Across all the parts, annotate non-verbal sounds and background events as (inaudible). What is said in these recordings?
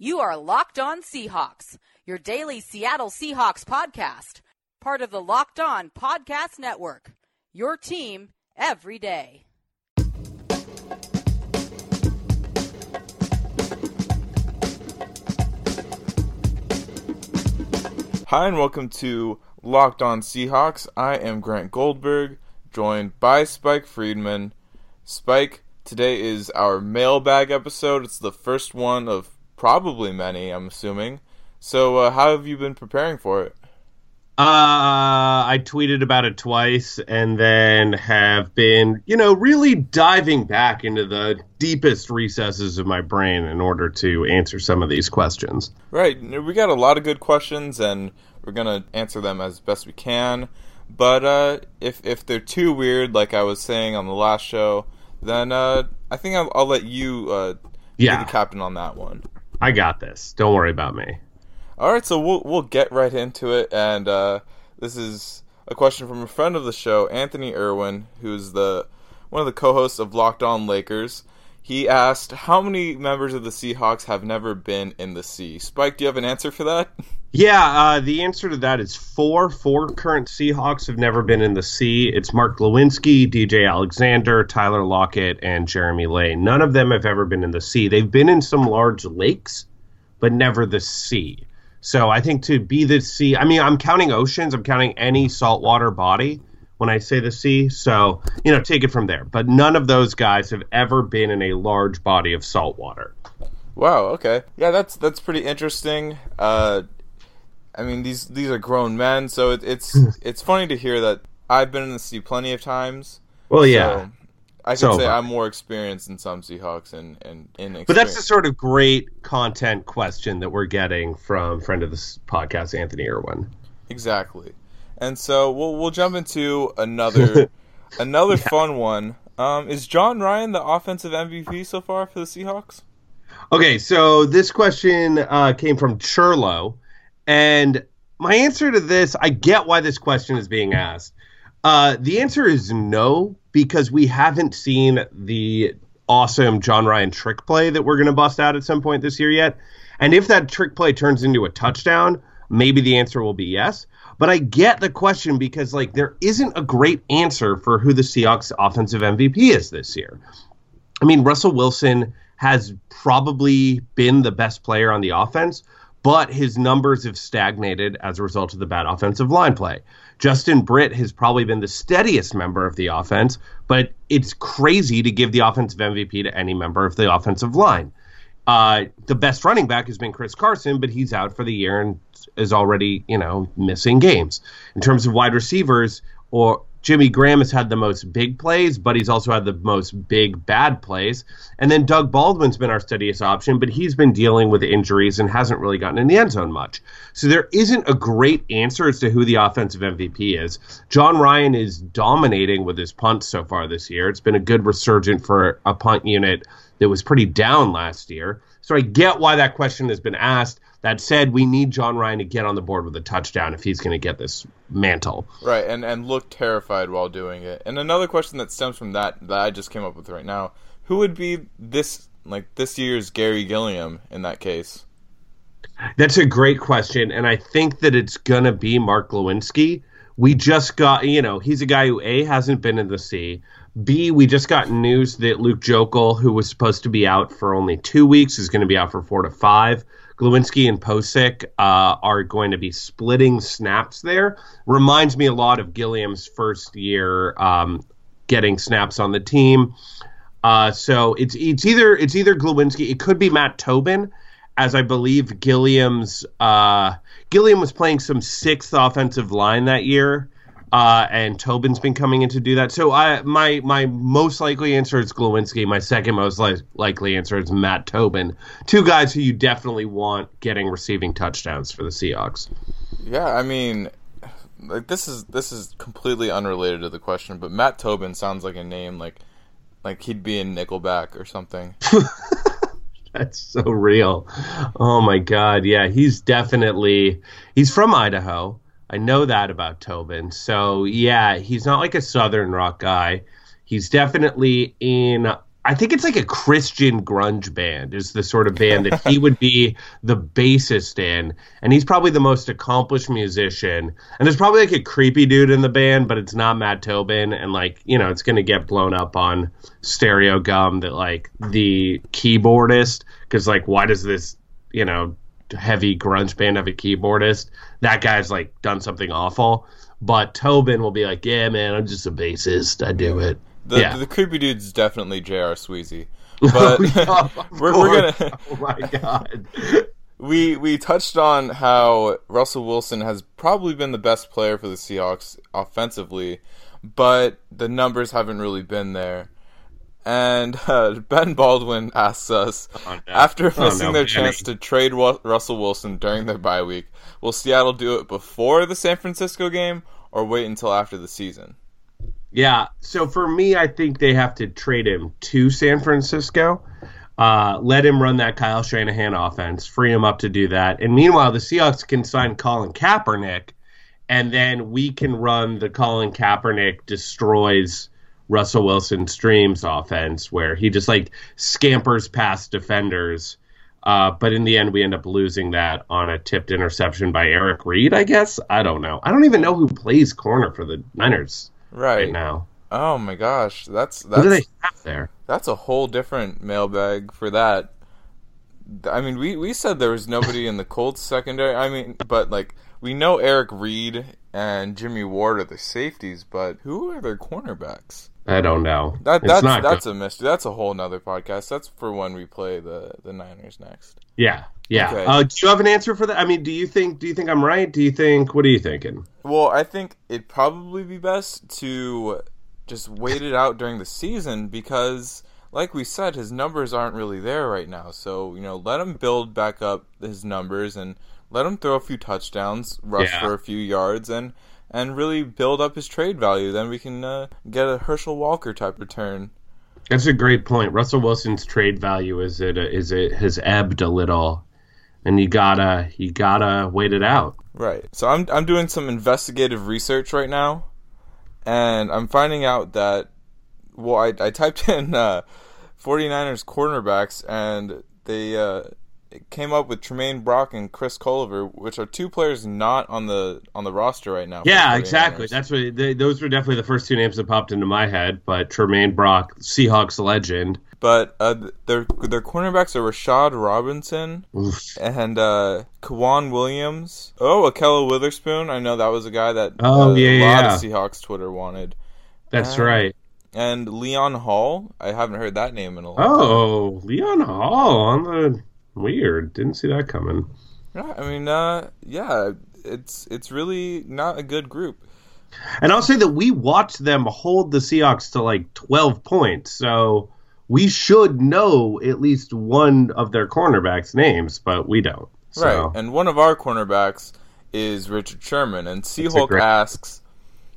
You are Locked On Seahawks, your daily Seattle Seahawks podcast, part of the Locked On Podcast Network. Your team every day. Hi, and welcome to Locked On Seahawks. I am Grant Goldberg, joined by Spike Friedman. Spike, today is our mailbag episode. It's the first one of probably many, I'm assuming. So, uh, how have you been preparing for it? Uh, I tweeted about it twice and then have been, you know, really diving back into the deepest recesses of my brain in order to answer some of these questions. Right. We got a lot of good questions and we're going to answer them as best we can. But uh, if if they're too weird, like I was saying on the last show, then uh, I think I'll, I'll let you uh, yeah. be the captain on that one. I got this. Don't worry about me. All right, so we'll we'll get right into it, and uh, this is a question from a friend of the show, Anthony Irwin, who's the one of the co-hosts of Locked On Lakers. He asked, "How many members of the Seahawks have never been in the sea?" Spike, do you have an answer for that? (laughs) Yeah, uh, the answer to that is four. Four current Seahawks have never been in the sea. It's Mark Glowinski, DJ Alexander, Tyler Lockett, and Jeremy Lane. None of them have ever been in the sea. They've been in some large lakes, but never the sea. So I think to be the sea, I mean, I'm counting oceans, I'm counting any saltwater body when I say the sea. So, you know, take it from there. But none of those guys have ever been in a large body of saltwater. Wow, okay. Yeah, that's that's pretty interesting. Uh I mean, these these are grown men, so it, it's it's funny to hear that I've been in the sea plenty of times. Well, yeah. So I could So say. I'm more experienced than some Seahawks and and in But that's the sort of great content question that we're getting from friend of this podcast, Anthony Irwin. Exactly. And so we'll we'll jump into another (laughs) another fun one. Um, is Jon Ryan the offensive MVP so far for the Seahawks? Okay, so this question uh, came from Churlo, and my answer to this, I get why this question is being asked. Uh, the answer is no, because we haven't seen the awesome Jon Ryan trick play that we're going to bust out at some point this year yet. And if that trick play turns into a touchdown, maybe the answer will be yes. But I get the question because like there isn't a great answer for who the Seahawks offensive MVP is this year. I mean, Russell Wilson has probably been the best player on the offense, but his numbers have stagnated as a result of the bad offensive line play. Justin Britt has probably been the steadiest member of the offense, but it's crazy to give the offensive MVP to any member of the offensive line. Uh, the best running back has been Chris Carson, but he's out for the year and is already, you know, missing games. In terms of wide receivers, or Jimmy Graham has had the most big plays, but he's also had the most big bad plays. And then Doug Baldwin's been our steadiest option, but he's been dealing with injuries and hasn't really gotten in the end zone much. So there isn't a great answer as to who the offensive MVP is. Jon Ryan is dominating with his punts so far this year. It's been a good resurgent for a punt unit that was pretty down last year. So I get why that question has been asked. That said, we need Jon Ryan to get on the board with a touchdown if he's going to get this mantle. Right, and and look terrified while doing it. And another question that stems from that that I just came up with right now: Who would be this like this year's Garry Gilliam in that case? That's a great question, and I think that it's gonna be Mark Glowinski. We just got, you know, he's a guy who a hasn't been in the sea. B, we just got news that Luke Joeckel, who was supposed to be out for only two weeks, is going to be out for four to five. Glowinski and Pocic uh, are going to be splitting snaps there. Reminds me a lot of Gilliam's first year um, getting snaps on the team. Uh, so it's it's either it's either Glowinski, it could be Matt Tobin, as I believe Gilliam's uh, Gilliam was playing some sixth offensive line that year. Uh, and Tobin's been coming in to do that. So I my my most likely answer is Glowinski. My second most li- likely answer is Matt Tobin. Two guys who you definitely want getting receiving touchdowns for the Seahawks. Yeah, I mean, like this is this is completely unrelated to the question, but Matt Tobin sounds like a name like like he'd be in Nickelback or something. (laughs) That's so real. Oh my god, yeah, he's definitely he's from Idaho. I know that about Tobin. So yeah, he's not like a southern rock guy. He's definitely in I think it's like a Christian grunge band is the sort of band that he would be the bassist in, and he's probably the most accomplished musician. And there's probably like a creepy dude in the band, but it's not Matt Tobin, and like you know, it's gonna get blown up on Stereogum that like the keyboardist, because like why does this you know heavy grunge band of a keyboardist? That guy's like done something awful. But Tobin will be like, yeah, man, I'm just a bassist. I do it. The, yeah. the creepy dude's definitely J.R. Sweezy. (laughs) But oh, (laughs) we're, we're gonna. Oh my (laughs) god. we we touched on how Russell Wilson has probably been the best player for the Seahawks offensively, but the numbers haven't really been there. And (laughs) uh, Ben Baldwin asks us Oh, no. after Oh, missing no, their Benny. chance to trade Wa- Russell Wilson during their bye week, will Seattle do it before the San Francisco game or wait until after the season? Yeah. So for me, I think they have to trade him to San Francisco. Uh, let him run that Kyle Shanahan offense, free him up to do that. And meanwhile, the Seahawks can sign Colin Kaepernick, and then we can run the Colin Kaepernick destroys Russell Wilson's streams offense, where he just like scampers past defenders. Uh, but in the end, we end up losing that on a tipped interception by Eric Reid, I guess. I don't know. I don't even know who plays corner for the Niners Right. right now. Oh my gosh, that's What do that's they have there? That's a whole different mailbag for that. I mean, we, we said there was nobody in the Colts secondary. I mean, but like we know Eric Reid and Jimmy Ward are the safeties, but who are their cornerbacks? I don't know. That that's not that's good. a mystery. That's a whole nother podcast. That's for when we play the the Niners next. yeah, yeah. Okay. Uh, do you have an answer for that? I mean, do you think? Do you think I'm right? Do you think? What are you thinking? Well, I think it'd probably be best to just wait it out during the season because, like we said, his numbers aren't really there right now. So, you know, let him build back up his numbers and let him throw a few touchdowns, rush Yeah. for a few yards, and and really build up his trade value. Then we can uh, get a Herschel Walker type return. That's a great point. Russell Wilson's trade value is it is it has ebbed a little, and you gotta you gotta wait it out. Right. So I'm I'm doing some investigative research right now, and I'm finding out that well, I I typed (laughs) in uh, 49ers cornerbacks, and they uh, came up with Tramaine Brock and Chris Culliver, which are two players not on the on the roster right now. Yeah, exactly. 49ers. That's what they, those were definitely the first two names that popped into my head. But Tramaine Brock, Seahawks legend. But uh, their their cornerbacks are Rashard Robinson Oof. and uh, K'Waun Williams. Oh, Ahkello Witherspoon. I know that was a guy that Oh, uh, yeah, a lot yeah. of Seahawks Twitter wanted. That's right. And Leon Hall. I haven't heard that name in a long time. Oh, Leon Hall on the weird. Didn't see that coming. Yeah, I mean, uh, yeah, it's it's really not a good group. And I'll say that we watched them hold the Seahawks to like 12 points. So we should know at least one of their cornerbacks' names, but we don't. So, Right. And one of our cornerbacks is Richard Sherman. And Seahawk great- asks,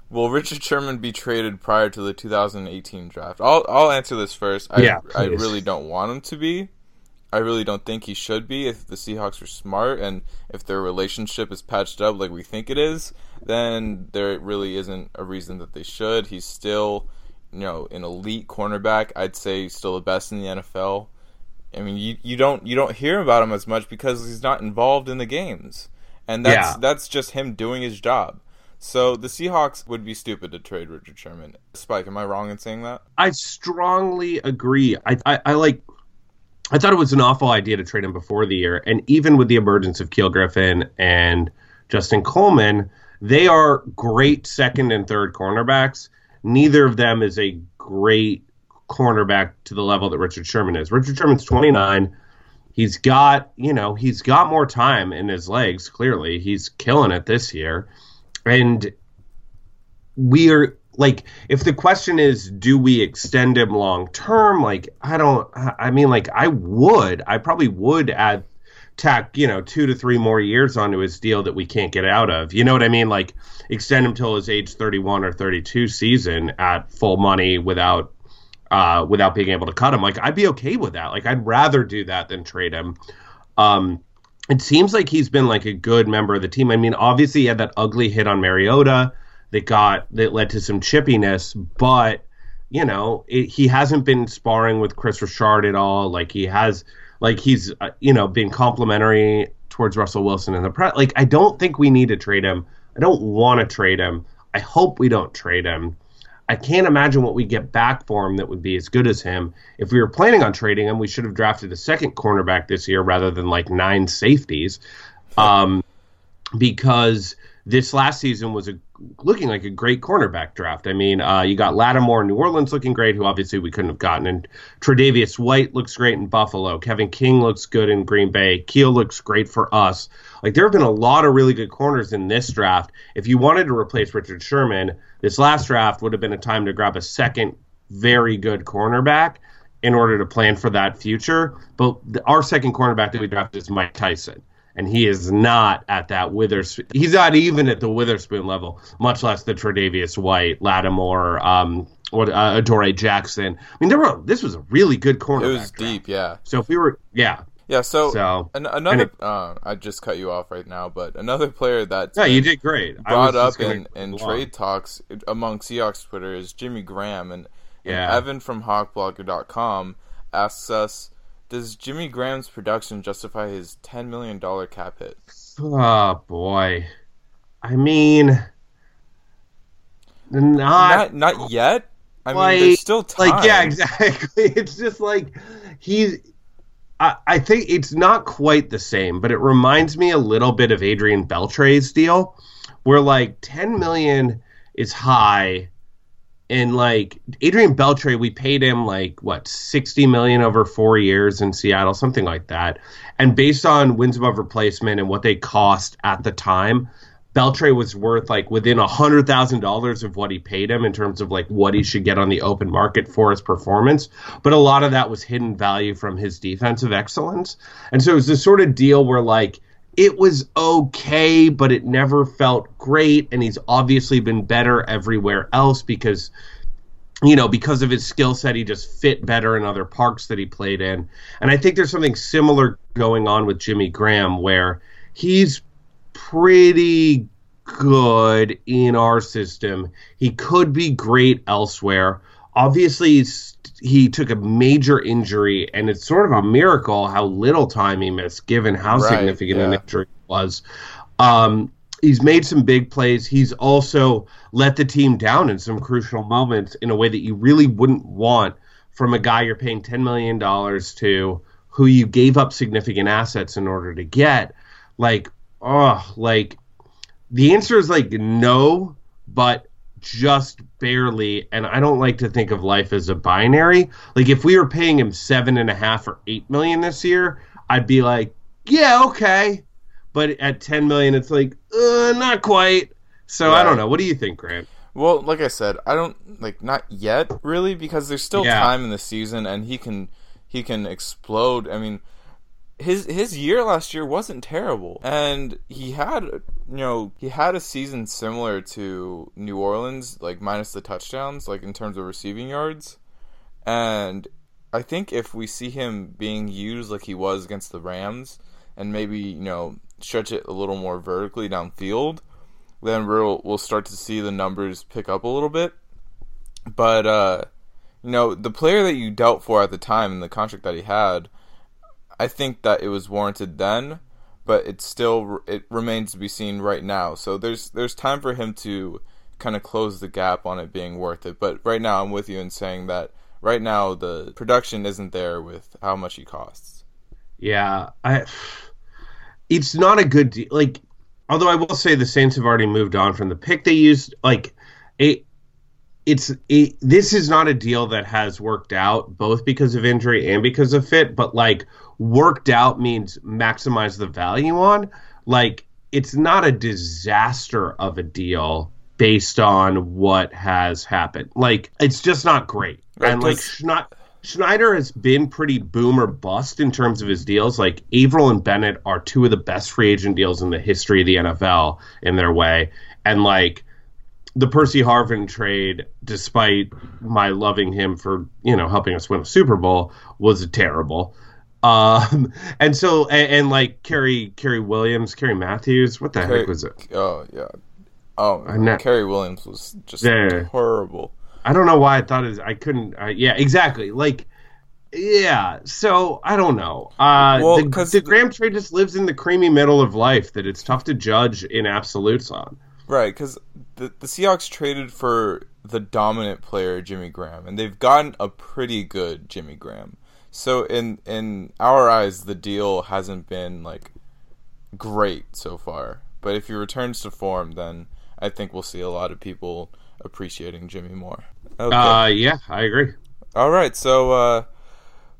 Will Richard Sherman be traded prior to the 2018 draft? I'll I'll answer this first. I Yeah, I really don't want him to be. I really don't think he should be. If the Seahawks are smart and if their relationship is patched up like we think it is, then there really isn't a reason that they should. He's still, you know, an elite cornerback. I'd say still the best in the NFL. I mean, you, you don't you don't hear about him as much because he's not involved in the games, and that's Yeah. that's just him doing his job. So the Seahawks would be stupid to trade Richard Sherman. Spike, am I wrong in saying that? I strongly agree. I, I, I like. I thought it was an awful idea to trade him before the year, and even with the emergence of Keel Griffin and Justin Coleman, they are great second and third cornerbacks. Neither of them is a great cornerback to the level that Richard Sherman is. Richard Sherman's 29. He's got, you know, he's got more time in his legs, clearly. He's killing it this year. And we are like if the question is do we extend him long term? Like i don't i mean like i would i probably would add tack you know two to three more years onto his deal that we can't get out of. You know what i mean? Like extend him till his age 31 or 32 season at full money without uh without being able to cut him. Like i'd be okay with that. Like i'd rather do that than trade him. Um it seems like he's been like a good member of the team. I mean obviously he had that ugly hit on mariota that got that led to some chippiness, but you know it, he hasn't been sparring with Kris Richard at all. Like he has, like he's uh, you know being complimentary towards Russell Wilson in the press. Like I don't think we need to trade him. I don't want to trade him. I hope we don't trade him. I can't imagine what we get back for him that would be as good as him. If we were planning on trading him, we should have drafted a second cornerback this year rather than like nine safeties. Um, because this last season was a looking like a great cornerback draft. I mean, uh, you got Lattimore in New Orleans looking great, who obviously we couldn't have gotten. And Tre'Davious White looks great in Buffalo. Kevin King looks good in Green Bay. Keel looks great for us. Like there have been a lot of really good corners in this draft. If you wanted to replace Richard Sherman, this last draft would have been a time to grab a second very good cornerback in order to plan for that future. But our second cornerback that we drafted is Mike Tyson and he is not at that Witherspoon. He's not even at the Witherspoon level, much less the Tre'Davious White, Lattimore, um, what uh, Adoree Jackson. I mean, there were this was a really good corner. It was deep, yeah. So if we were, yeah, yeah. So, so an- another, it, uh, I just cut you off right now, but another player that yeah, you did great. Brought up in, in trade talks among Seahawks Twitter is Jimmy Graham, and, yeah. and Evan from HawkBlogger.com asks us does Jimmy Graham's production justify his ten million dollar cap hit? Oh boy, I mean, not not, not yet. I like, mean, there's still time. Like, yeah, exactly. (laughs) It's just like he's. I, I think it's not quite the same, but it reminds me a little bit of Adrian Beltre's deal, where like ten million is high, and like Adrian Beltre, we paid him like what sixty million over four years in Seattle, something like that. And based on wins above replacement and what they cost at the time, Beltre was worth like within a hundred thousand dollars of what he paid him in terms of like what he should get on the open market for his performance. But a lot of that was hidden value from his defensive excellence. And so it was this sort of deal where like it was okay, but it never felt great. And he's obviously been better everywhere else because, you know, because of his skill set, he just fit better in other parks that he played in. And I think there's something similar going on with Jimmy Graham where he's pretty good in our system. He could be great elsewhere. Obviously, he took a major injury, and it's sort of a miracle how little time he missed, given how right, significant yeah. an injury was. Um, he's made some big plays. He's also let the team down in some crucial moments in a way that you really wouldn't want from a guy you're paying $10 million to who you gave up significant assets in order to get. Like, oh, like the answer is like no, but just barely. And I don't like to think of life as a binary. Like if we were paying him seven and a half or eight million this year, I'd be like, yeah, okay. But at ten million, it's like, uh, not quite. So I don't know. What do you think, Grant? Well, like I said, I don't like not yet really because there's still yeah. time in the season, and he can he can explode. I mean, his his year last year wasn't terrible, and he had you know he had a season similar to New Orleans, like minus the touchdowns, like in terms of receiving yards, and I think if we see him being used like he was against the Rams, and maybe you know stretch it a little more vertically downfield, then we'll we'll start to see the numbers pick up a little bit. But uh, you know the player that you dealt for at the time and the contract that he had I think that it was warranted then, but it still it remains to be seen right now. So there's there's time for him to kind of close the gap on it being worth it. But right now, I'm with you in saying that right now the production isn't there with how much he costs. Yeah, I. It's not a good deal. Like, although I will say the Saints have already moved on from the pick they used. Like, it it's it, this is not a deal that has worked out both because of injury and because of fit but like worked out means maximize the value on. Like it's not a disaster of a deal based on what has happened. Like it's just not great. And like Schne- Schneider has been pretty boom or bust in terms of his deals. Like Avril and Bennett are two of the best free agent deals in the history of the NFL in their way. And like the Percy Harvin trade, despite my loving him for you know helping us win a Super Bowl, was terrible. Um, (laughs) and so and, and like Kerry Cary Williams, Kerry Matthews, what the Kerry- heck was it? Oh yeah. Oh, I know- Cary Williams was just Yeah. horrible. I don't know why I thought it. was, I couldn't. Uh, yeah, exactly. Like, yeah. So I don't know. Uh, Well, the the- Graham trade just lives in the creamy middle of life that it's tough to judge in absolutes on. Right, because the the Seahawks traded for the dominant player Jimmy Graham, and they've gotten a pretty good Jimmy Graham. So in in our eyes, the deal hasn't been like great so far. But if he returns to form, then I think we'll see a lot of people appreciating Jimmy more. Okay. Uh, yeah, I agree. All right, so uh,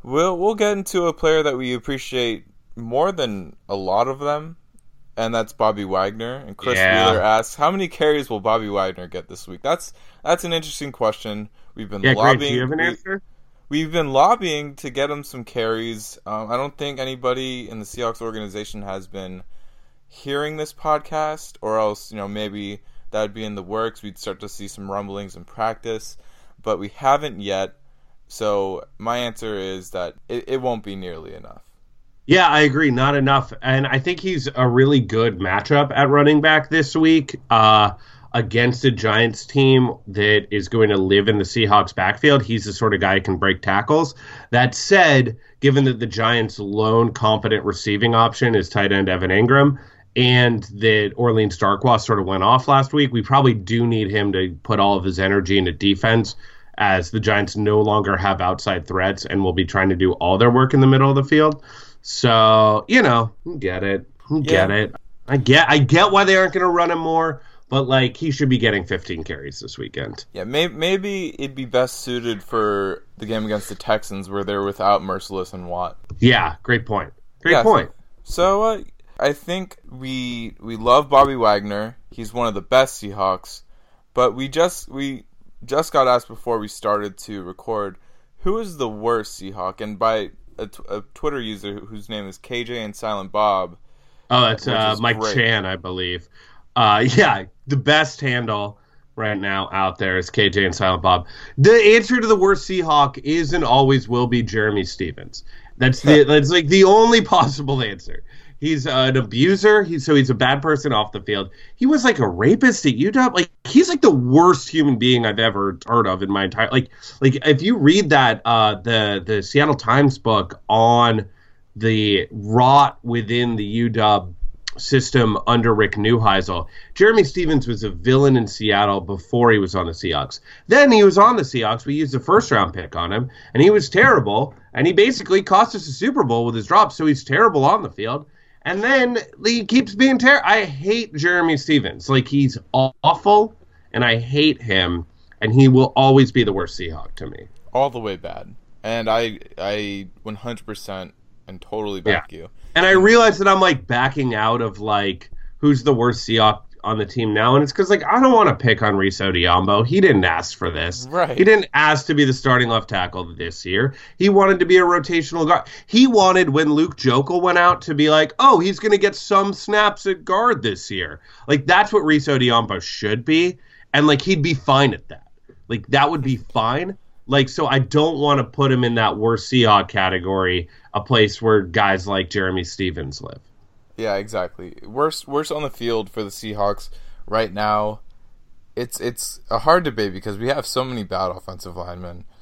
we'll we'll get into a player that we appreciate more than a lot of them, and that's Bobby Wagner. And Chris Yeah. Wheeler asks, "How many carries will Bobby Wagner get this week?" That's that's an interesting question. We've been Yeah, lobbying. do you have an we- answer? We've been lobbying to get him some carries. Um, I don't think anybody in the Seahawks organization has been hearing this podcast, or else you know maybe that would be in the works. We'd start to see some rumblings in practice, but we haven't yet. So my answer is that it, it won't be nearly enough. Yeah, I agree. Not enough, and I think he's a really good matchup at running back this week uh, against a Giants team that is going to live in the Seahawks backfield. He's the sort of guy who can break tackles. That said, given that the Giants' lone competent receiving option is tight end Evan Engram, and that Orleans Darkwa sort of went off last week, we probably do need him to put all of his energy into defense as the Giants no longer have outside threats and will be trying to do all their work in the middle of the field. So, you know, get it. Get Yeah. it. I get I get why they aren't going to run him more, but like he should be getting 15 carries this weekend. Yeah, may, maybe it'd be best suited for the game against the Texans, where they're without Mercilus and Watt. Yeah, great point. Great Yeah, point. So uh, I think we we love Bobby Wagner. He's one of the best Seahawks, but we just we just got asked before we started to record who is the worst Seahawk, and by a, t- a Twitter user whose name is KJ and Silent Bob. Oh, that's uh, Mike great. Chan, I believe. Uh, (laughs) yeah, the best handle right now out there is KJ and Silent Bob. The answer to the worst Seahawk is and always will be Jerramy Stevens. That's the (laughs) that's like the only possible answer. He's an abuser. He's so he's a bad person off the field. He was like a rapist at UW. Like he's like the worst human being I've ever heard of in my entire like like if you read that uh the the Seattle Times book on the rot within the UW system under Rick Neuheisel. Jerramy Stevens was a villain in Seattle before he was on the Seahawks. Then he was on the Seahawks. We used a first round pick on him, and he was terrible. And he basically cost us a Super Bowl with his drop, so he's terrible on the field. And then he keeps being terrible. I hate Jerramy Stevens. Like, he's awful, and I hate him, and he will always be the worst Seahawk to me. all the way bad. And I I 100% and totally back you. And I realize that I'm like backing out of like who's the worst Seahawk on the team now, and it's because like I don't want to pick on Rees Odhiambo. He didn't ask for this. Right. He didn't ask to be the starting left tackle this year. He wanted to be a rotational guard. He wanted when Luke Joeckel went out to be like, oh, he's going to get some snaps at guard this year. Like that's what Rees Odhiambo should be, and like he'd be fine at that. Like that would be fine. Like so, I don't want to put him in that worst Seahawk category, a place where guys like Jerramy Stevens live. Yeah, exactly. Worst worst on the field for the Seahawks right now. It's it's a hard debate because we have so many bad offensive linemen. (laughs)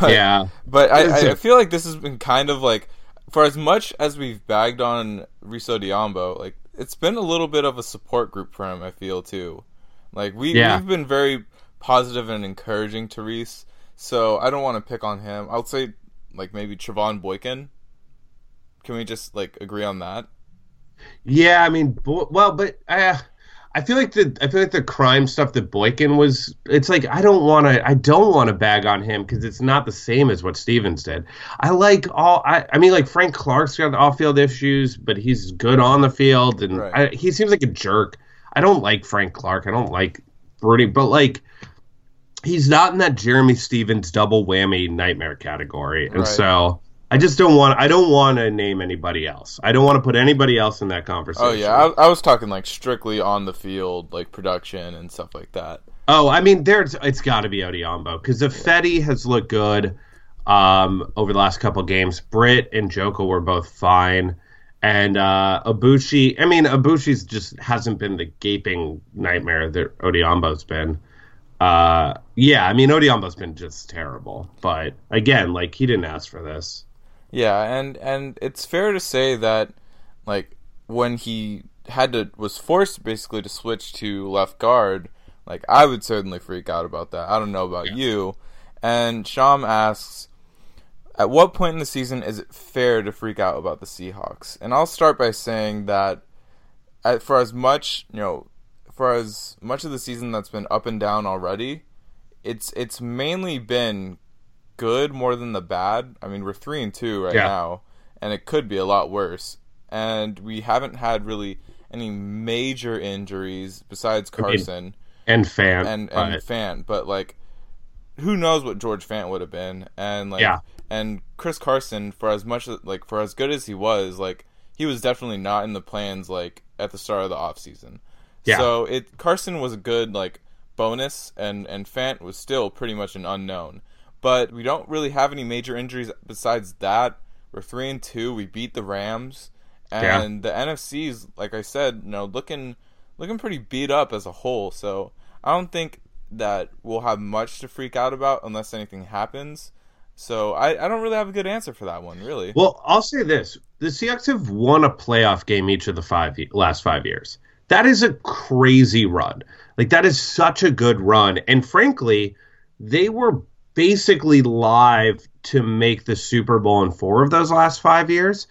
But, Yeah. But I, I feel like this has been kind of like for as much as we've bagged on Rees Odhiambo, like it's been a little bit of a support group for him, I feel too. Like we Yeah. we've been very positive and encouraging to Rees. So I don't want to pick on him. I'll say like maybe Trevone Boykin. Can we just like agree on that? Yeah, I mean, Bo- well, but uh, I feel like the I feel like the crime stuff that Boykin was. It's like I don't want to I don't want to bag on him because it's not the same as what Stevens did. I like all. I, I mean, like Frank Clark's got off field issues, but he's good on the field, and Right. I, he seems like a jerk. I don't like Frank Clark. I don't like pretty, but like he's not in that Jerramy Stevens double whammy nightmare category, and Right. so I just don't want. I don't want to name anybody else. I don't want to put anybody else in that conversation. Oh yeah, I, I was talking like strictly on the field, like production and stuff like that. Oh, I mean, there's it's got to be Odhiambo because Ifedi has looked good um, over the last couple games, Britt and Joko were both fine, and uh, Aboushi. I mean, Aboushi's just hasn't been the gaping nightmare that Odhiambo's been. Uh, yeah, I mean, Odhiambo's been just terrible, but again, like he didn't ask for this. Yeah, and and it's fair to say that like when he had to was forced basically to switch to left guard, like I would certainly freak out about that. I don't know about you. And Sham asks, at what point in the season is it fair to freak out about the Seahawks? And I'll start by saying that at, for as much you know, for as much of the season that's been up and down already, it's it's mainly been good more than the bad. I mean, we're three and two right Yeah. now, and it could be a lot worse. And we haven't had really any major injuries besides mean, Carson And fan and but- and Fant, but like, who knows what George Fant would have been? And like, Yeah. and Chris Carson, for as much like for as good as he was, like he was definitely not in the plans like at the start of the offseason. Yeah. So it Carson was a good like bonus, and and Fant was still pretty much an unknown. But we don't really have any major injuries besides that. We're three and two. We beat the Rams, Yeah. and the NFC's like I said, you know, looking looking pretty beat up as a whole. So I don't think that we'll have much to freak out about unless anything happens. So I, I don't really have a good answer for that one, really. Well, I'll say this: the Seahawks have won a playoff game each of the five last five years. That is a crazy run. Like that is such a good run, and frankly, they were basically live to make the Super Bowl in four of those last five years.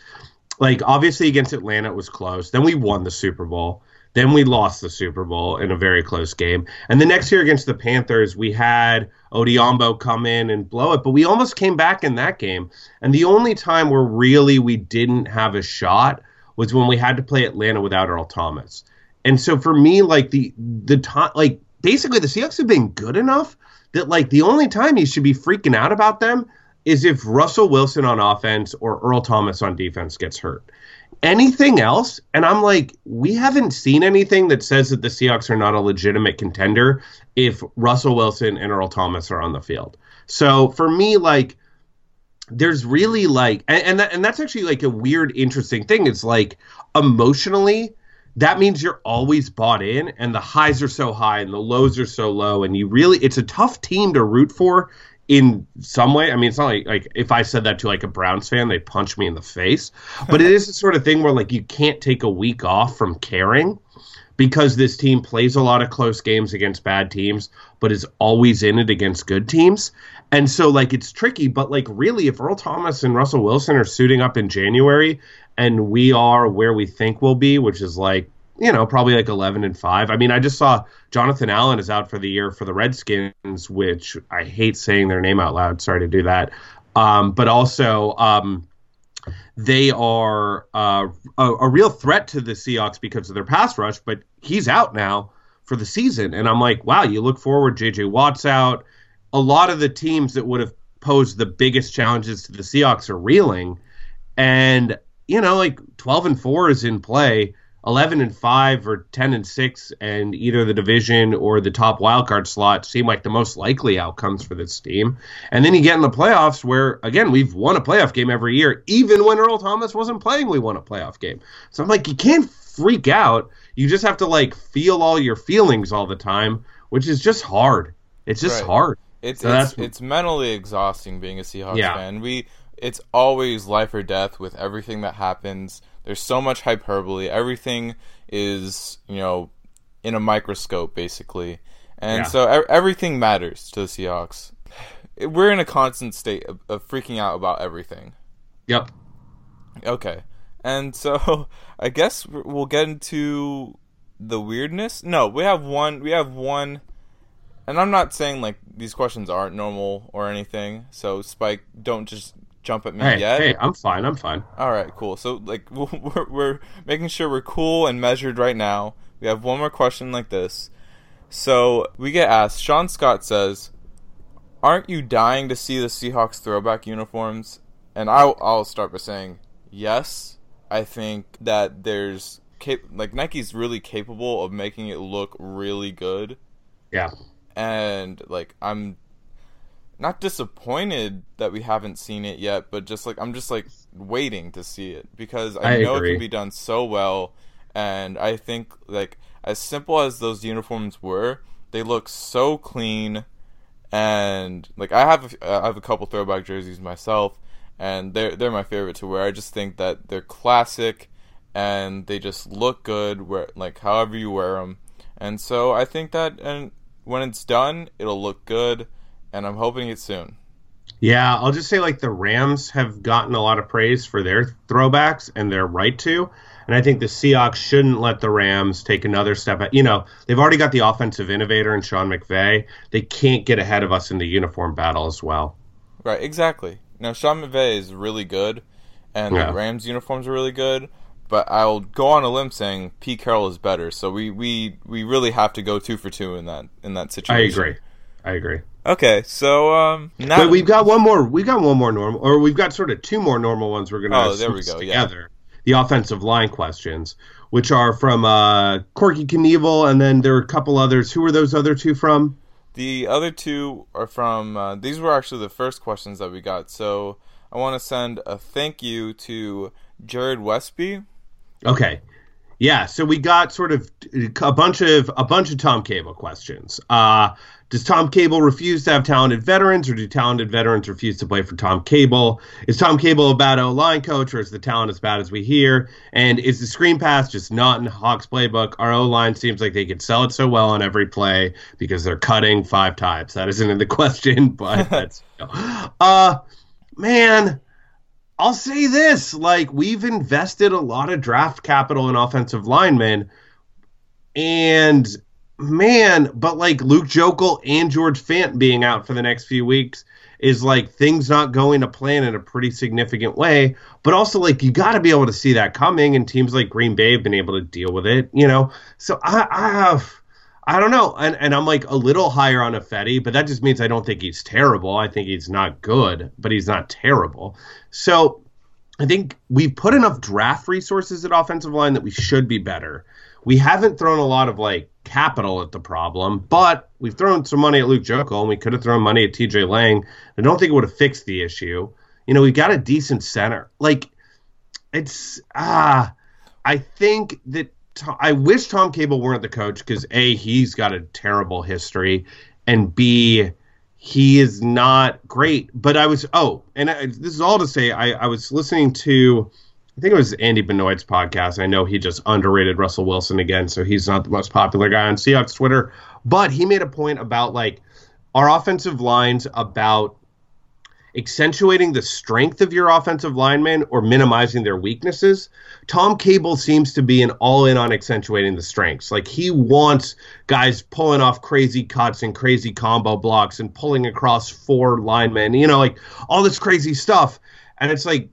Like obviously against Atlanta, it was close. Then we won the Super Bowl. Then we lost the Super Bowl in a very close game. And the next year against the Panthers, we had Odhiambo come in and blow it, but we almost came back in that game. And the only time where really we didn't have a shot was when we had to play Atlanta without Earl Thomas. And so for me, like the the time, like basically the Seahawks have been good enough that like the only time you should be freaking out about them is if Russell Wilson on offense or Earl Thomas on defense gets hurt. Anything else, and I'm like, we haven't seen anything that says that the Seahawks are not a legitimate contender if Russell Wilson and Earl Thomas are on the field. So for me, like, there's really like, and and, that, and that's actually like a weird, interesting thing. It's like emotionally, that means you're always bought in, and the highs are so high and the lows are so low, and you really, it's a tough team to root for in some way. I mean, it's not like like if I said that to like a Browns fan, they'd punch me in the face. (laughs) But it is the sort of thing where like you can't take a week off from caring because this team plays a lot of close games against bad teams, but is always in it against good teams. And so like it's tricky, but like really if Earl Thomas and Russell Wilson are suiting up in January and we are where we think we'll be, which is like you know, probably like 11 and 5. I mean, I just saw Jonathan Allen is out for the year for the Redskins, which I hate saying their name out loud. Sorry to do that. Um, but also, um, they are uh, a, a real threat to the Seahawks because of their pass rush, but he's out now for the season. And I'm like, wow, you look forward, JJ Watt's out. A lot of the teams that would have posed the biggest challenges to the Seahawks are reeling. And, you know, like 12 and 4 is in play. 11 and 5 or 10 and 6 and either the division or the top wildcard slot seem like the most likely outcomes for this team. And then you get in the playoffs where again we've won a playoff game every year even when Earl Thomas wasn't playing we won a playoff game. So I'm like you can't freak out. You just have to like feel all your feelings all the time, which is just hard. It's just Right. hard. It's So it's, it's mentally exhausting being a Seahawks Yeah. fan. We it's always life or death with everything that happens. There's so much hyperbole. Everything is you know in a microscope basically, and Yeah. so everything matters to the Seahawks. We're in a constant state of, of freaking out about everything. Yep. Okay. And so (laughs) I guess we'll get into the weirdness. No, we have one we have one and I'm not saying like these questions aren't normal or anything. So Spike, don't just jump at me Hey, yet. hey, I'm fine. I'm fine. All right, cool. So like (laughs) we're, we're making sure we're cool and measured right now. We have one more question like this. So we get asked. Sean Scott says, "Aren't you dying to see the Seahawks throwback uniforms?" And I'll I'll start by saying yes. I think that there's cap- like Nike's really capable of making it look really good, Yeah. And like I'm not disappointed that we haven't seen it yet, but just like I'm just like waiting to see it because I, I know agree. it can be done so well, and I think like as simple as those uniforms were, they look so clean, and like I have a, I have a couple throwback jerseys myself, and they're they're my favorite to wear. I just think that they're classic, and they just look good where like however you wear them, and so I think that and when it's done, it'll look good, and I'm hoping it soon. Yeah, I'll just say like the Rams have gotten a lot of praise for their throwbacks, and they're right to. And I think the Seahawks shouldn't let the Rams take another step. At, you know, they've already got the offensive innovator in Sean McVay. They can't get ahead of us in the uniform battle as well. Right, exactly. Now Sean McVay is really good, and Yeah. the Rams uniforms are really good. But I'll go on a limb saying Pete Carroll is better. So we, we, we really have to go two for two in that in that situation. I agree. I agree. Okay, so um, now But we've got one more. We've got one more normal, or we've got sort of two more normal ones. We're going to Oh, there we go, yeah. The offensive line questions, which are from uh, Corky Knievel, and then there are a couple others. Who are those other two from? The other two are from. Uh, these were actually the first questions that we got. So I want to send a thank you to Jared Westby. Okay. Yeah, so we got sort of a bunch of a bunch of Tom Cable questions. Uh, does Tom Cable refuse to have talented veterans, or do talented veterans refuse to play for Tom Cable? Is Tom Cable a bad O line coach, or is the talent as bad as we hear? And is the screen pass just not in Hawks playbook? Our O line seems like they could sell it so well on every play because they're cutting five times. That isn't in the (laughs) question, but (laughs) that's uh man. I'll say this: like we've invested a lot of draft capital in offensive linemen, and man, but like Luke Joeckel and George Fant being out for the next few weeks is like things not going to plan in a pretty significant way. But also, like you got to be able to see that coming, and teams like Green Bay have been able to deal with it. You know, so I, I have. I don't know, and, and I'm like a little higher on Ifedi, but that just means I don't think he's terrible. I think he's not good, but he's not terrible. So I think we've put enough draft resources at offensive line that we should be better. We haven't thrown a lot of like capital at the problem, but we've thrown some money at Luke Joeckel, and we could have thrown money at TJ Lang. I don't think it would have fixed the issue. You know, we got a decent center. Like, it's ah, I think that I wish Tom Cable weren't the coach because a he's got a terrible history, and b he is not great. But I was oh, and I, this is all to say I, I was listening to. I think it was Andy Benoit's podcast. I know he just underrated Russell Wilson again, so he's not the most popular guy on Seahawks Twitter. But he made a point about like our offensive lines about accentuating the strength of your offensive linemen or minimizing their weaknesses. Tom Cable seems to be an all in on accentuating the strengths. Like he wants guys pulling off crazy cuts and crazy combo blocks and pulling across four linemen, you know, like all this crazy stuff. And it's like,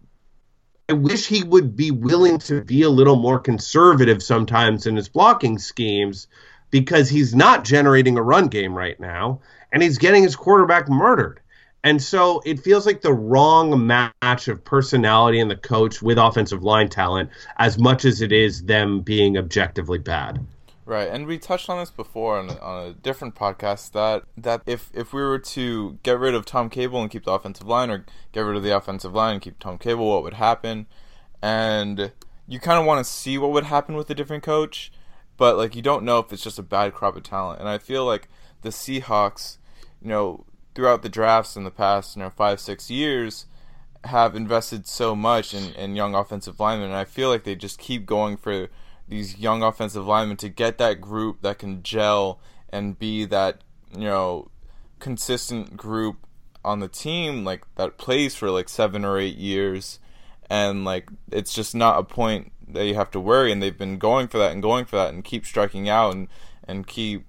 I wish he would be willing to be a little more conservative sometimes in his blocking schemes because he's not generating a run game right now and he's getting his quarterback murdered. And so it feels like the wrong match of personality and the coach with offensive line talent as much as it is them being objectively bad. Right, and we touched on this before on, on a different podcast that that if if we were to get rid of Tom Cable and keep the offensive line, or get rid of the offensive line and keep Tom Cable, what would happen? And you kind of want to see what would happen with a different coach, but like you don't know if it's just a bad crop of talent. And I feel like the Seahawks, you know, throughout the drafts in the past, you know, five six years, have invested so much in, in young offensive linemen, and I feel like they just keep going for these young offensive linemen to get that group that can gel and be that you know consistent group on the team like that plays for like seven or eight years. And like it's just not a point that you have to worry. And they've been going for that and going for that and keep striking out and and keep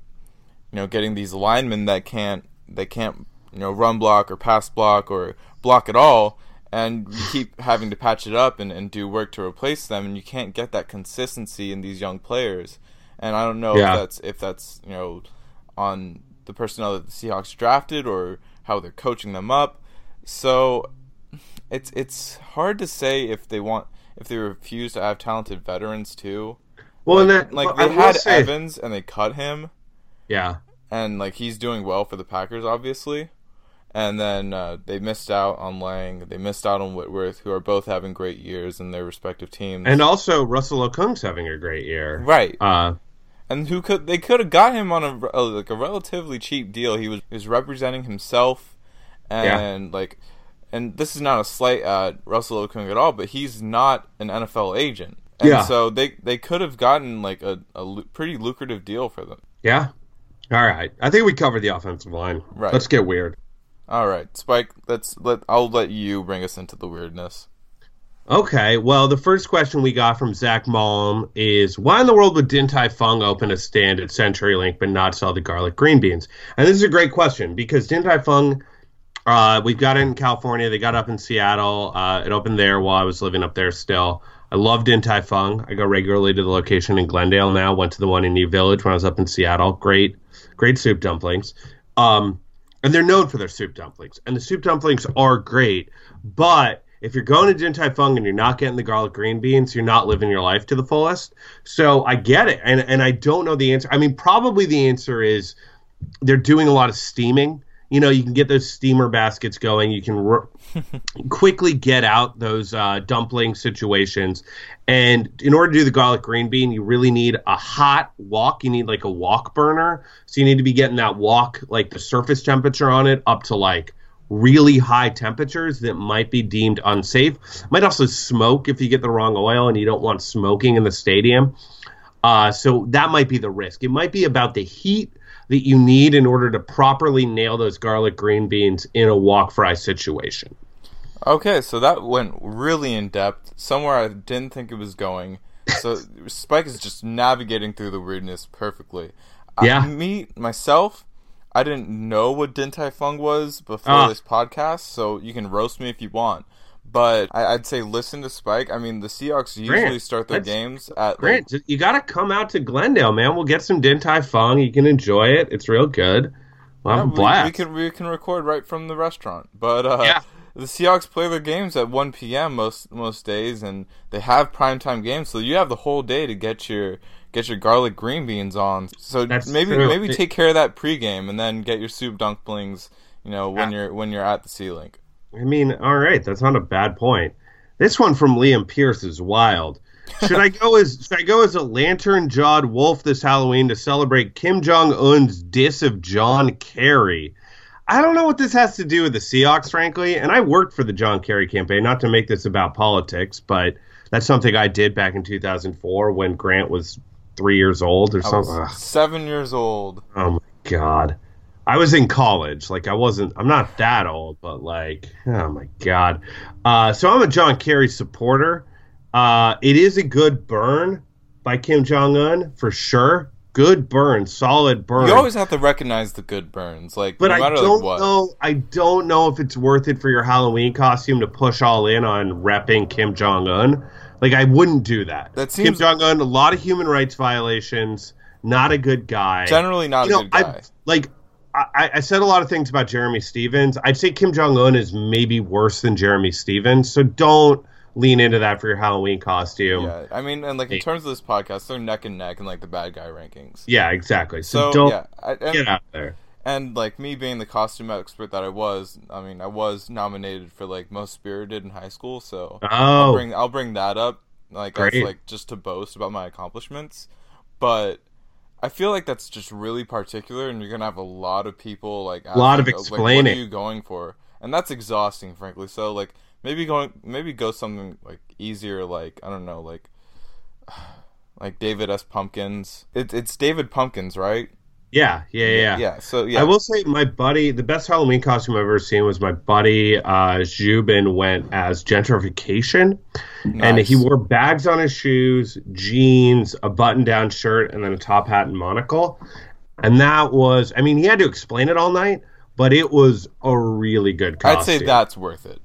you know getting these linemen that can't they can't you know run block or pass block or block at all and you keep having to patch it up and, and do work to replace them and you can't get that consistency in these young players and i don't know Yeah. if that's if that's you know on the personnel that the Seahawks drafted or how they're coaching them up. So it's it's hard to say if they want if they refuse to have talented veterans too. Well, like, and that like I they will had say- Evans and they cut him, Yeah, and like he's doing well for the Packers, obviously. And then uh, they missed out on Lang. They missed out on Whitworth, who are both having great years in their respective teams. and also Russell Okung's having a great year. right, Uh, and who could they could have got him on a, a like a relatively cheap deal. He was he was representing himself, and like, and this is not a slight at Russell Okung at all, but he's not an NFL agent, and Yeah. so they they could have gotten like a, a pretty lucrative deal for them. yeah. All right. I think we covered the offensive line. Right. Let's get weird. All right, Spike, let's let I'll let you bring us into the weirdness. Okay, well, the first question we got from Zach Malm is why in the world would Din Tai Fung open a stand at CenturyLink but not sell the garlic green beans? And this is a great question because Din Tai Fung, uh, we've got it in California. They got up in Seattle. Uh, it opened there while I was living up there still. I love Din Tai Fung. I go regularly to the location in Glendale now. Went to the one in U Village when I was up in Seattle. Great, great soup dumplings. Um, and they're known for their soup dumplings. And the soup dumplings are great, but if you're going to Din Tai Fung and you're not getting the garlic green beans, you're not living your life to the fullest. So I get it, and and I don't know the answer. I mean, probably the answer is they're doing a lot of steaming. You know, you can get those steamer baskets going. You can r- (laughs) quickly get out those uh, dumpling situations. And in order to do the garlic green bean, you really need a hot wok. You need like a wok burner. So you need to be getting that wok, like the surface temperature on it, up to like really high temperatures that might be deemed unsafe. Might also smoke if you get the wrong oil and you don't want smoking in the stadium. Uh, so that might be the risk. It might be about the heat that you need in order to properly nail those garlic green beans in a wok fry situation. Okay, so that went really in depth, somewhere I didn't think it was going. So (laughs) Spike is just navigating through the weirdness perfectly. Yeah. I, me myself, I didn't know what Din Tai Fung was before Ah. this podcast, so you can roast me if you want. But I, I'd say listen to Spike. I mean, the Seahawks usually Grant, start their games at like, Grant, you got to come out to Glendale, man. We'll get some Din Tai Fung. You can enjoy it. It's real good. We'll have Yeah, a blast. We, we can we can record right from the restaurant, but uh, Yeah. the Seahawks play their games at 1 p.m. most most days, and they have primetime games, so you have the whole day to get your get your garlic green beans on. So That's maybe true. maybe take care of that pregame, and then get your soup dumplings. You know when you're when you're at the Sea Link. I mean, all right, that's not a bad point. This one from Liam Pierce is wild. Should I go as should I go as a lantern jawed wolf this Halloween to celebrate Kim Jong Un's diss of John Kerry? I don't know what this has to do with the Seahawks, frankly. And I worked for the John Kerry campaign, not to make this about politics, but that's something I did back in 2004 when Grant was three years old or I something. seven years old. Oh my god. I was in college. Like I wasn't I'm not that old, but like oh my god. Uh so I'm a John Kerry supporter. Uh it is a good burn by Kim Jong Un for sure. Good burn, solid burn. You always have to recognize the good burns, like but no I don't like what. know I don't know if it's worth it for your Halloween costume to push all in on repping Kim Jong Un. Like I wouldn't do that. That seems Kim Jong Un, a lot of human rights violations, not a good guy Generally, not you a good guy. I like. I, I said a lot of things about Jerramy Stevens. I'd say Kim Jong Un is maybe worse than Jerramy Stevens. So don't lean into that for your Halloween costume. Yeah, I mean, and like in terms of this podcast, they're neck and neck in like the bad guy rankings. Yeah, exactly. So, So don't yeah, I, and, get out there. and like me being the costume expert that I was, I mean, I was nominated for like most spirited in high school, so I'll Oh, bring I'll bring that up, like as like just to boast about my accomplishments. But I feel like that's just really particular, and you're gonna have a lot of people like a Lot of uh, Like, what explaining. are you going for? And that's exhausting, frankly. So like maybe going maybe go something like easier, like I don't know, like (sighs) like David S. Pumpkins. It, it's David Pumpkins, right? Yeah, yeah, yeah. Yeah. So yeah. I will say my buddy, the best Halloween costume I've ever seen was my buddy uh, Zubin went as gentrification, and he wore bags on his shoes, jeans, a button-down shirt, and then a top hat and monocle. And that was, I mean, he had to explain it all night, but it was a really good costume. I'd say that's worth it.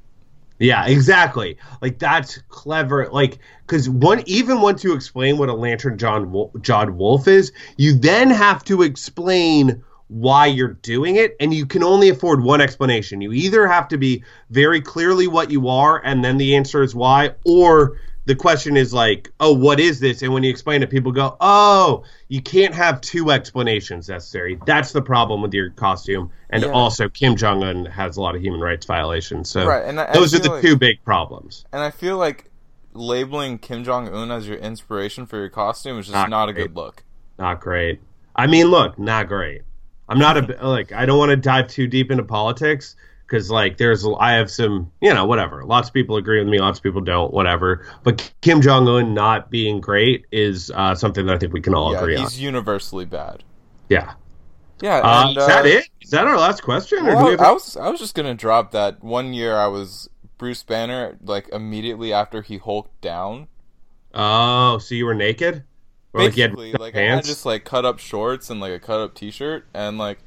Yeah, exactly. Like that's clever. Like because one even once you explain what a lantern John jawed wolf is, you then have to explain why you're doing it, and you can only afford one explanation. You either have to be very clearly what you are, and then the answer is why, or the question is like, oh, what is this? And when you explain it, people go, oh, you can't have two explanations necessary. That's the problem with your costume. And Yeah. also, Kim Jong Un has a lot of human rights violations. So Right, and I- I those are the like- two big problems. And I feel like labeling Kim Jong Un as your inspiration for your costume is just Not not, a good look. Not great. I mean, look, not great. I'm not a like. I don't want to dive too deep into politics because like there's I have some you know whatever. Lots of people agree with me. Lots of people don't. Whatever. But Kim Jong Un not being great is uh, something that I think we can all yeah, agree on. he's universally bad. Yeah. Yeah, Uh, and, is that uh, it? Is that our last question? or do Well, we have- I was I was just gonna drop that one year I was Bruce Banner like immediately after he hulked down. oh, so you were naked? Or like Basically, no like I had just like cut up shorts and like a cut up T-shirt and like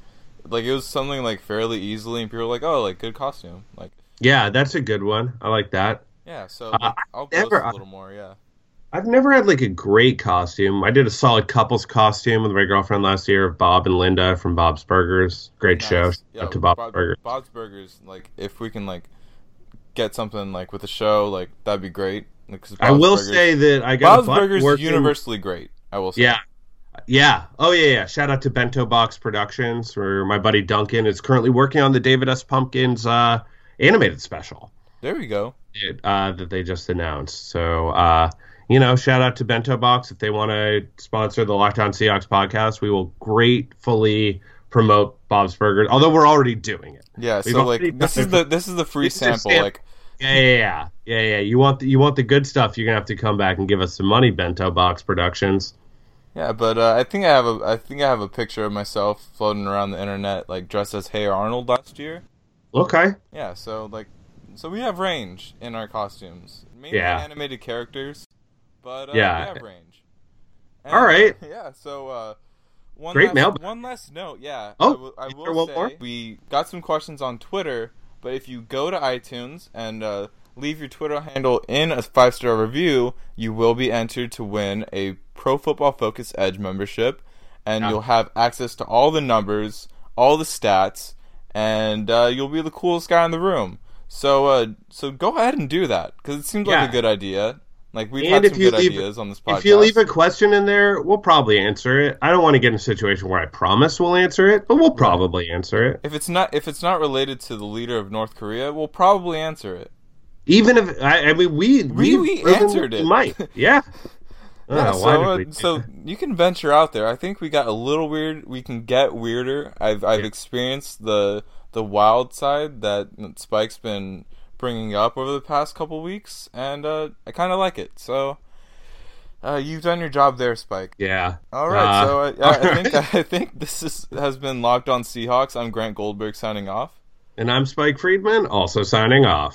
like it was something like fairly easily and people were like oh like good costume like Yeah, that's a good one. I like that. yeah so Uh, I'll never- post a little more yeah I've never had like a great costume. I did a solid couples costume with my girlfriend last year of Bob and Linda from Bob's Burgers. Great show. Nice. Shout out to Bob's Bob- Burgers. Bob's Burgers like if we can like get something like with the show like that'd be great. Like, I will Burgers- say that I got Bob's a Burgers working- universally great. I will say. Yeah. Yeah. Oh yeah, yeah. Shout out to Bento Box Productions, where my buddy Duncan is currently working on the David S. Pumpkins uh, animated special There we go. uh, that they just announced. So uh, you know, shout out to Bento Box if they want to sponsor the Locked On Seahawks podcast. We will gratefully promote Bob's Burgers, although we're already doing it. Yeah. We've so like this is the this is the free sample. sam- Like Yeah, yeah, yeah, yeah, yeah. You want the, you want the good stuff? You're gonna have to come back and give us some money, Bento Box Productions. Yeah, but uh, I think I have a I think I have a picture of myself floating around the internet like dressed as Hey Arnold last year. Okay. Yeah. So like so we have range in our costumes. Mainly Yeah. animated characters, but uh, Yeah. we have range. And, All right. (laughs) Yeah. So uh, one Great last, mailbag. One last note. Yeah. Oh, I will, I will say more? we got some questions on Twitter, but if you go to iTunes and uh, leave your Twitter handle in a five star review, you will be entered to win a Pro Football Focus Edge membership, and Yeah. you'll have access to all the numbers, all the stats, and uh, you'll be the coolest guy in the room. So, uh, so go ahead and do that because it seems like a good idea. Like we've And had some good leave- ideas on this podcast. If you leave a question in there, we'll probably answer it. I don't want to get in a situation where I promise we'll answer it, but we'll probably answer it. if it's not if it's not related to the leader of North Korea, we'll probably answer it. Even if I, I mean we We- we've we answered it. Might yeah. (laughs) Yeah, Oh, so uh, we so you can venture out there. I think we got a little weird. We can get weirder. I've I've Yeah. experienced the the wild side that Spike's been bringing up over the past couple weeks, and uh, I kind of like it. So uh, you've done your job there, Spike. yeah. All right, Uh, so uh, I, I think (laughs) I think this is, has been locked on Seahawks. I'm Grant Goldberg signing off. and I'm Spike Friedman, also signing off.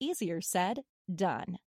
Easier said, done.